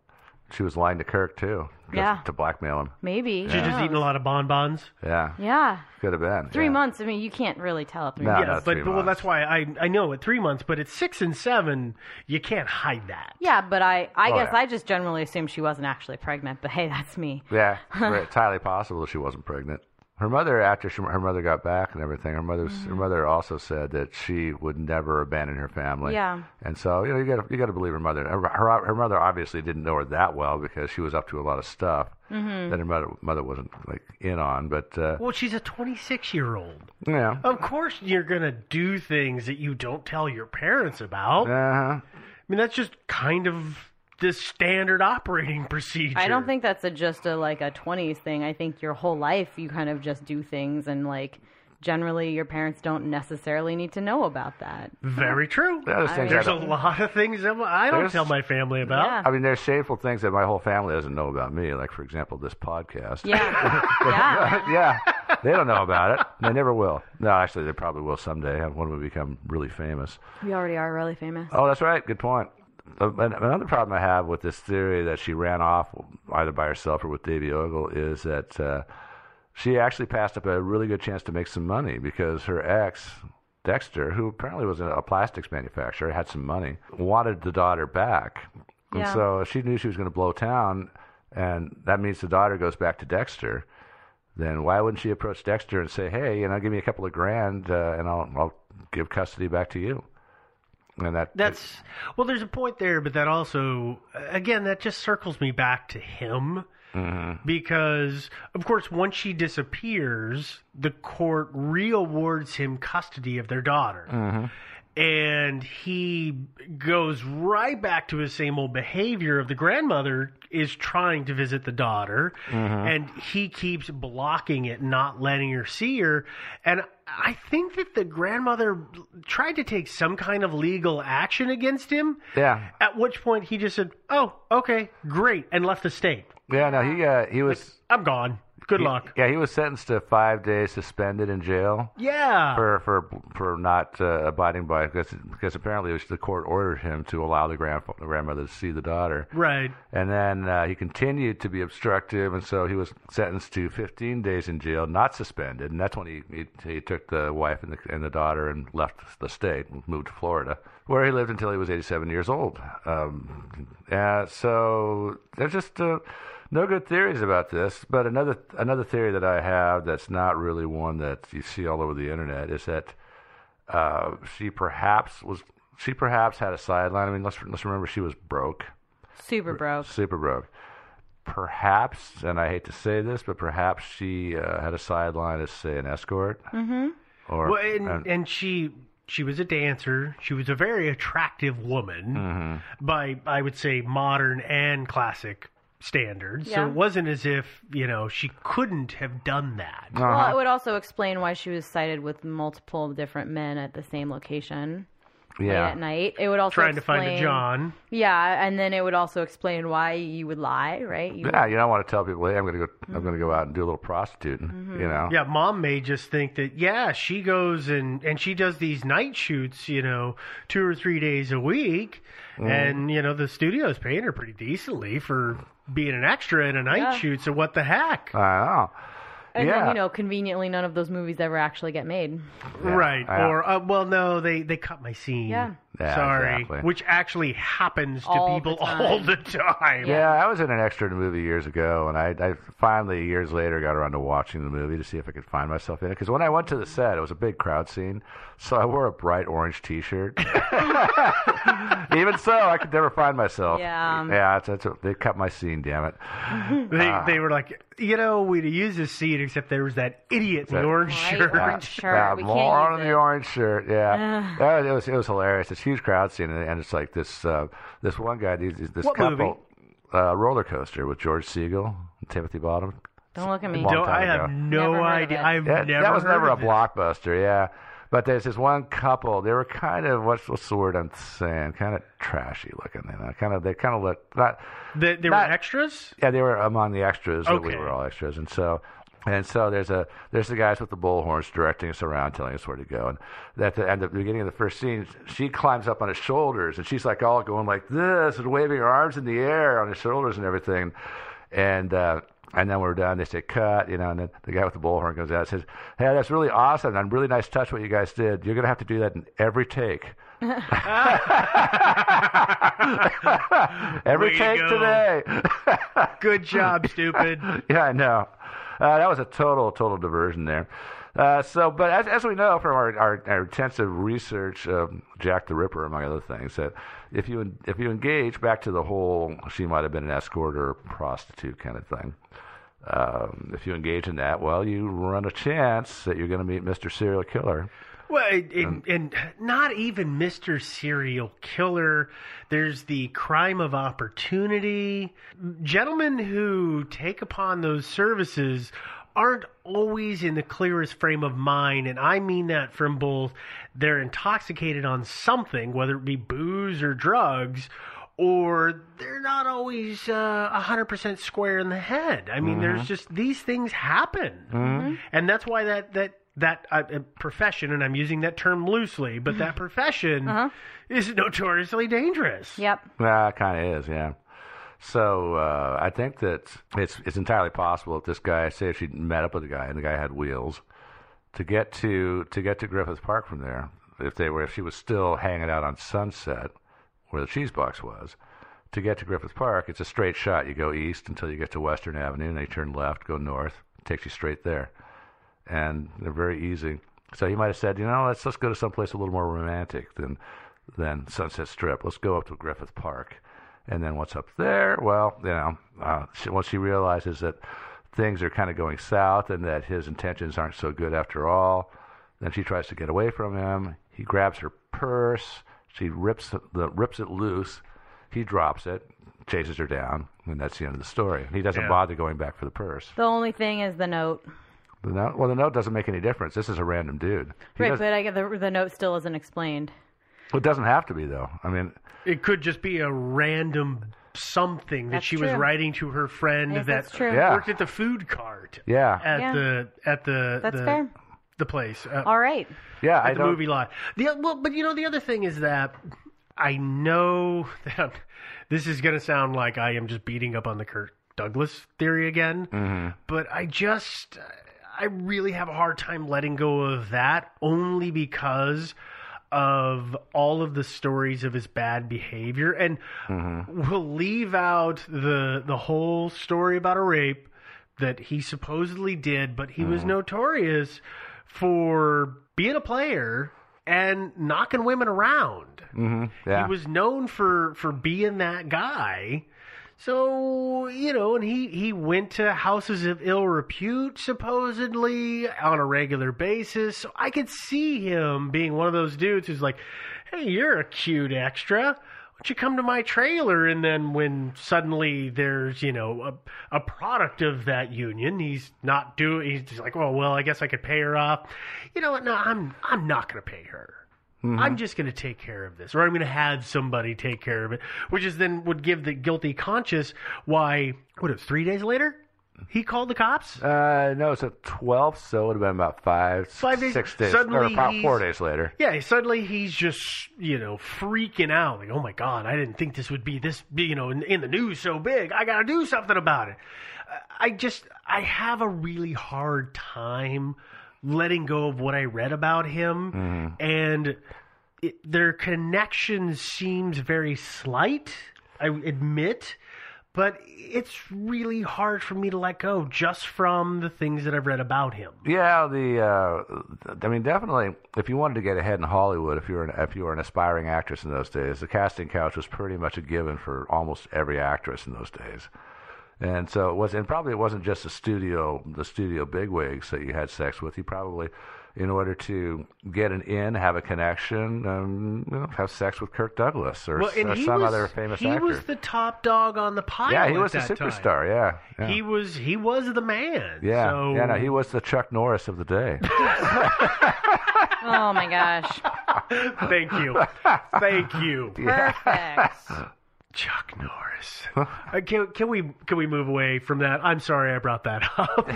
She was lying to Kirk too, just Yeah. to blackmail him. maybe. She's just eating a lot of bonbons. Yeah, Yeah. could have been. Three yeah. months. I mean, you can't really tell at three No, months. no, but, but well, that's why I I know at three months, but at six and seven, you can't hide that. Yeah, but I, I Oh, guess yeah. I just generally assumed she wasn't actually pregnant. But hey, that's me. Yeah, it's entirely possible she wasn't pregnant. Her mother, after she, her mother got back and everything, her mother her mother also said that she would never abandon her family. Yeah. And so you know you got you got to believe her mother. Her, her her mother obviously didn't know her that well because she was up to a lot of stuff Mhm. that her mother mother wasn't like in on. But uh, Well, she's a 26 year old. yeah, Of course, you're gonna do things that you don't tell your parents about. uh-huh. I mean, that's just kind of the standard operating procedure. I don't think that's a just a like a twenties thing. I think your whole life you kind of just do things and like generally your parents don't necessarily need to know about that. Very true. There's things There's I a don't- lot of things that I don't tell my family about. Yeah. I mean, there's shameful things that my whole family doesn't know about me. Like, for example, this podcast. Yeah. yeah. yeah, they don't know about it. They never will. No, actually, they probably will someday when we become really famous. We already are really famous. Oh, that's right. Good point. And Another problem I have with this theory that she ran off either by herself or with Davy Ogul is that uh, she actually passed up a really good chance to make some money because her ex, Dexter, who apparently was a plastics manufacturer, had some money, wanted the daughter back. And Yeah. so she knew she was going to blow town, and that means the daughter goes back to Dexter. Then why wouldn't she approach Dexter and say, "Hey, you know, give me a couple of grand, uh, and I'll I'll give custody back to you." And that That's well. There's a point there, but that also, again, that just circles me back to him Mhm. because, of course, once she disappears, the court reawards him custody of their daughter. Mhm. And he goes right back to his same old behavior of the grandmother is trying to visit the daughter Mhm. and he keeps blocking it not letting her see her and i think that the grandmother tried to take some kind of legal action against him yeah, at which point he just said oh okay great and left the state yeah. No, he uh, he was i'm gone good luck Yeah, he was sentenced to five days suspended in jail. yeah for for for not uh, abiding by because because apparently was the court ordered him to allow the grand the grandmother to see the daughter. right And then uh, he continued to be obstructive, and so he was sentenced to 15 days in jail, not suspended. And that's when he he, he took the wife and the and the daughter and left the state and moved to Florida, where he lived until he was 87 years old. Um, yeah, so there's just. Uh, no good theories about this, but another another theory that I have that's not really one that you see all over the internet is that uh, she perhaps was she perhaps had a sideline. I mean, let's let's remember she was broke, Super broke. super broke. Perhaps, and I hate to say this, but perhaps she uh, had a sideline as say an escort, Mm-hmm. or well, and, and- and she she was a dancer. She was a very attractive woman Mhm. by I would say modern and classic standards. So it wasn't as if you know she couldn't have done that. Uh-huh. Well, it would also explain why she was sighted with multiple different men at the same location late yeah, at night. It would also Trying to find a explain- John. Yeah, and then it would also explain why you would lie, right? You yeah. You don't want to tell people, hey, I'm going to go, I'm going to go out and do a little prostituting, Mm-hmm. you know. Yeah, mom may just think that yeah, she goes and and she does these night shoots, you know, two or three days a week, Mm. and you know the studio's paying her pretty decently for being an extra in a night Yeah. shoot. So what the heck? I know. And yeah. then, you know, conveniently, none of those movies ever actually get made. Yeah, right. I- Or uh, well, no, they they cut my scene. Yeah. Yeah, Sorry, exactly. which actually happens to All people time. all the time. Yeah, I was in an extra in a movie years ago, and I, I finally years later got around to watching the movie to see if I could find myself in it. Because when I went to the set, it was a big crowd scene, so I wore a bright orange T-shirt. Even so, I could never find myself. Yeah. yeah, it's, it's, they cut my scene. Damn it. They Ah. they were like, you know, we'd use this scene except there was that idiot in the orange shirt. orange shirt. Yeah, we more can't on use the orange shirt. Yeah, yeah it was it was hilarious. It's a huge crowd scene, and, and it's like this uh, this one guy, these, this What couple, movie? Uh, roller coaster with George Segal and Timothy Bottom. Don't look at me. Don't, time I have ago. no Never idea. I've That, never. that was never heard a it. blockbuster, yeah. But there's this one couple. They were kind of what's what's the word I'm saying? Kind of trashy looking. You know, kind of they kind of looked not. They, they Not- were extras. Yeah, they were among the extras. but We were all extras, and so and so there's a there's the guys with the bullhorns directing us around, telling us where to go. And at the end, the beginning of the first scene, she climbs up on his shoulders, and she's like all going like this and waving her arms in the air on his shoulders and everything. And uh, and then we're done. They say cut, you know, and then the guy with the bullhorn goes out and says, "Hey, that's really awesome and really nice touch what you guys did. You're gonna have to do that in every take." every Way take today. Good job, stupid. yeah, I know. Uh, that was a total, total diversion there. Uh, so, but as, as we know from our, our, our intensive research of Jack the Ripper, among other things, that if you if you engage back to the whole she might have been an escort or prostitute kind of thing, um, if you engage in that, well, you run a chance that you're going to meet Mr. Serial Killer. Well, and, and, um, and not even Mr. Serial Killer. There's the crime of opportunity. Gentlemen who take upon those services aren't always in the clearest frame of mind, and I mean that from both they're intoxicated on something, whether it be booze or drugs, or they're not always uh, 100% square in the head. I mean, there's mm-hmm. just these things happen. Mm-hmm. And that's why that, that, that uh, uh, profession, and I'm using that term loosely, but that profession is notoriously dangerous. Yep. Yeah, it kind of is, yeah. So uh, I think that it's it's entirely possible that this guy, say, if she met up with the guy and the guy had wheels, to get to to get to Griffith Park from there, if they were if she was still hanging out on Sunset, where the cheese box was, to get to Griffith Park, it's a straight shot. You go east until you get to Western Avenue, and then you turn left, go north. Takes you straight there, and they're very easy. So he might have said, you know, let's let's go to someplace a little more romantic than than Sunset Strip. Let's go up to Griffith Park, and then what's up there? Well, you know, uh, she, once she realizes that things are kind of going south and that his intentions aren't so good after all, then she tries to get away from him. He grabs her purse. She rips the rips it loose. He drops it, chases her down, and that's the end of the story. He doesn't Yeah. bother going back for the purse. The only thing is the note. The note, well, the note doesn't make any difference. This is a random dude. He Right, does- but I get the the note still isn't explained. it doesn't have to be though. I mean, It could just be a random something that That's she was true. writing to her friend Yes, that that's true. Yeah. worked at the food cart. Yeah. At Yeah. the at the That's the, fair. the place. Uh, All right. Yeah, at I the don't- movie lot. The well, but you know the other thing is that I know that this is going to sound like I am just beating up on the Kirk Douglas theory again, Mm-hmm. but I just I really have a hard time letting go of that only because of all of the stories of his bad behavior. And we'll leave out the the whole story about a rape that he supposedly did but he was notorious for being a player and knocking women around. Hmm yeah. he was known for for being that guy. So, you know, and he, he went to houses of ill repute, supposedly, on a regular basis. So I could see him being one of those dudes who's like, hey, you're a cute extra. Why don't you come to my trailer? And then when suddenly there's, you know, a, a product of that union, he's not doing, he's like, oh, well, I guess I could pay her off. You know what? No, I'm, I'm not going to pay her. I'm just going to take care of this, or I'm going to have somebody take care of it, which is then would give the guilty conscience why, what, it was three days later? He called the cops? Uh, no, it's a 12th, so it would have been about five, Five days- six days, suddenly or about four days later. Yeah, suddenly he's just, you know, freaking out. Like, oh my God, I didn't think this would be this, you know, in, in the news so big. I got to do something about it. Uh, I just, I have a really hard time letting go of what I read about him. And it, their connection seems very slight, I admit. But it's really hard for me to let go just from the things that I've read about him. Yeah, the uh, I mean, definitely, if you wanted to get ahead in Hollywood, if you were an, if you were an aspiring actress in those days, the casting couch was pretty much a given for almost every actress in those days. And so it was, and probably it wasn't just the studio, the studio bigwigs that you had sex with. You probably, in order to get an in, have a connection, um, you know, have sex with Kirk Douglas or, Well, and or he some was, other famous he actor. was the top dog on the pilot. yeah, he was a superstar. Yeah, yeah. He was he was the man. yeah, so... yeah. No, he was the Chuck Norris of the day. Oh my gosh. Thank you, thank you. Perfect. Chuck Norris. Uh, can, can we can we move away from that? I'm sorry I brought that up.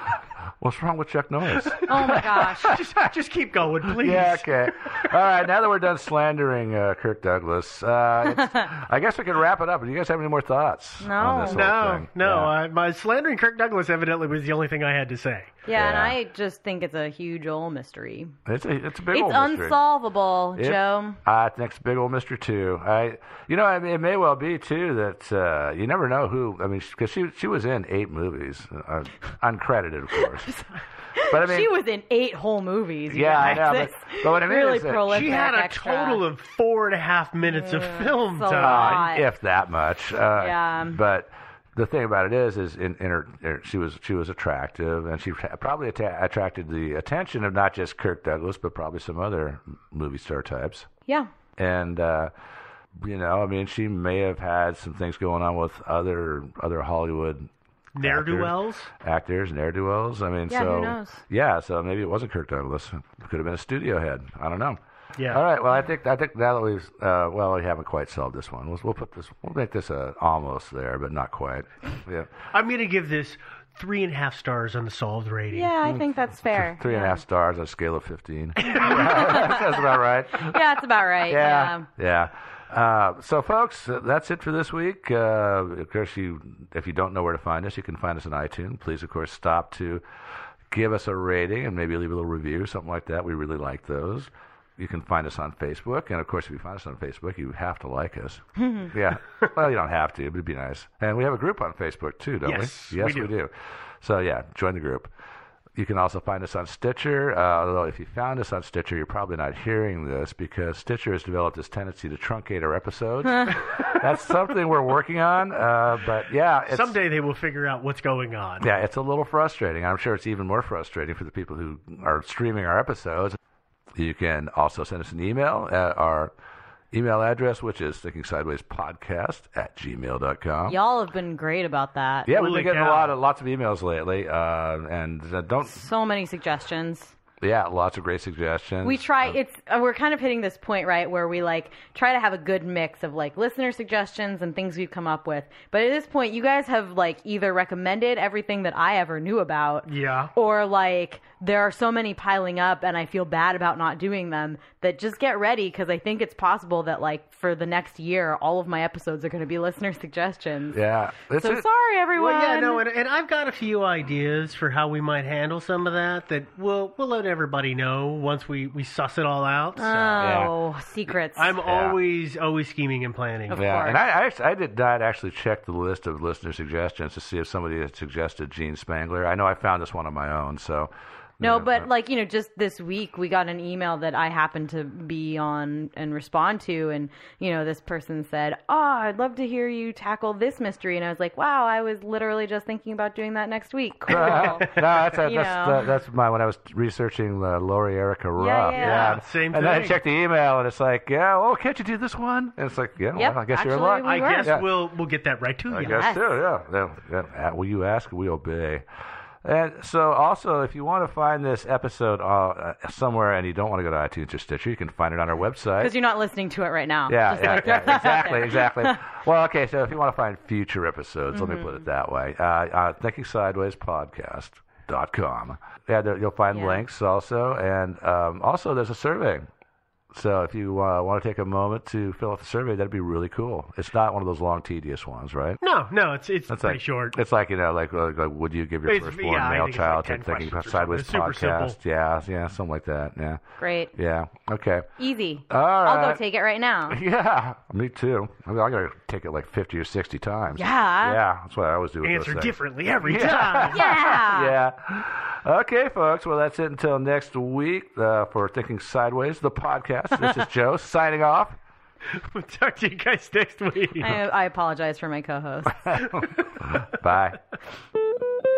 What's wrong with Chuck Norris? Oh my gosh. just just keep going, please. Yeah, okay. All right, now that we're done slandering uh, Kirk Douglas, uh, I guess we can wrap it up. Do you guys have any more thoughts on this whole no, thing? no. Yeah. I, my slandering Kirk Douglas evidently was the only thing I had to say. Yeah, and I just think it's a huge old mystery. It's a, it's a big it's old mystery. unsolvable, It- Joe. Uh, I it's a big old mystery too. I, you know, I mean, it may well be too that uh, you never know who. I mean, because she she was in eight movies, uh, uncredited, of course. But I mean, she was in eight whole movies. you Yeah, I guys. know, but- It's but what I mean really is that- prolific. She had a extra. total of four and a half minutes of film so time. hot. uh, if that much. Uh, Yeah. But the thing about it is, is in, in her, her- she was she was attractive, and she probably atta- attracted the attention of not just Kirk Douglas, but probably some other movie star types. Yeah. And uh, you know, I mean, she may have had some things going on with other other Hollywood. Ne'er do wells. actors, ne'er do wells. I mean, Yeah, so who knows? yeah, so maybe it wasn't Kirk Douglas. It could have been a studio head. I don't know. Yeah. All right. Well, I think I think now that we've uh, well, we haven't quite solved this one. We'll, we'll put this. We'll make this a almost there, but not quite. Yeah. I'm going to give this three and a half stars on the solved rating. Yeah, I think that's fair. Three and a half stars on a scale of fifteen. That's about right. Yeah, it's about right. Yeah. Yeah. Uh, so, folks, uh, that's it for this week. Uh, of course, you if you don't know where to find us, you can find us on iTunes. Please, of course, stop to give us a rating and maybe leave a little review, something like that. We really like those. You can find us on Facebook, and of course, if you find us on Facebook, you have to like us. yeah. Well, you don't have to, but it'd be nice. And we have a group on Facebook too, don't Yes, we? Yes, we do. So yeah, join the group. You can also find us on Stitcher. Uh, although if you found us on Stitcher, you're probably not hearing this because Stitcher has developed this tendency to truncate our episodes. That's something we're working on. Uh, but yeah, it's, Someday they will figure out what's going on. yeah, it's a little frustrating. I'm sure it's even more frustrating for the people who are streaming our episodes. You can also send us an email at our email address, which is thinking sideways podcast at gmail.com. Y'all have been great about that. Yeah, we've been getting a lot of lots of emails lately, uh, and uh, don't So many suggestions. Yeah, lots of great suggestions. We try. It's uh, we're kind of hitting this point right where we like try to have a good mix of like listener suggestions and things we've come up with. But at this point, you guys have like either recommended everything that I ever knew about, Yeah. or like there are so many piling up, and I feel bad about not doing them. That just get ready because I think it's possible that like for the next year, all of my episodes are going to be listener suggestions. Yeah, it's so a- sorry, everyone. Well, yeah, no, and, and I've got a few ideas for how we might handle some of that. That we'll we'll let everybody know once we we suss it all out. So. Oh, secrets. I'm Yeah. always always scheming and planning. yeah, and I, I, actually, I did not actually check the list of listener suggestions to see if somebody had suggested Jean Spangler. I know I found this one on my own, so No, but like you know, just this week we got an email that I happened to be on and respond to, and you know, this person said, "Oh, I'd love to hear you tackle this mystery," and I was like, "Wow, I was literally just thinking about doing that next week. Cool." no, that's a, that's, know. uh, that's my when I was researching uh, Lori Erica Ruff. yeah. Same And then I thing. checked the email, and it's like, yeah, oh, can't you do this one? And it's like, yeah, Yep, well, I guess you're in actually, luck. we I guess Yeah. we'll we'll get that right to I you. guess too. Yeah. yeah. yeah. Uh, Will you ask? We obey. And so, also, if you want to find this episode uh, uh, somewhere and you don't want to go to iTunes or Stitcher, you can find it on our website. Because you're not listening to it right now. Yeah, yeah, yeah, exactly, exactly. Well, okay, so if you want to find future episodes, let me put it that way. Uh, uh, Thinking Sideways Podcast.com. Yeah, there, you'll find Yeah. links also. And um, also, there's a survey. So if you uh, want to take a moment to fill out the survey, that'd be really cool. It's not one of those long, tedious ones, right? No, no, it's it's That's pretty like, short. It's like you know, like, like, like would you give your It's- firstborn yeah, male child like to thinking sideways something. It's super podcast? Yeah, yeah, something like that. Yeah, Great. yeah. Okay. Easy. All I'll go take it right now. Yeah, me too. I mean, I gotta take it like fifty or sixty times. Yeah. yeah. That's what I always do. With Answer those differently every Yeah. time. Yeah. yeah. Okay, folks. Well, that's it until next week uh, for Thinking Sideways, the podcast. This is Joe signing off. we'll talk to you guys next week. I, I apologize for my co-host. Bye.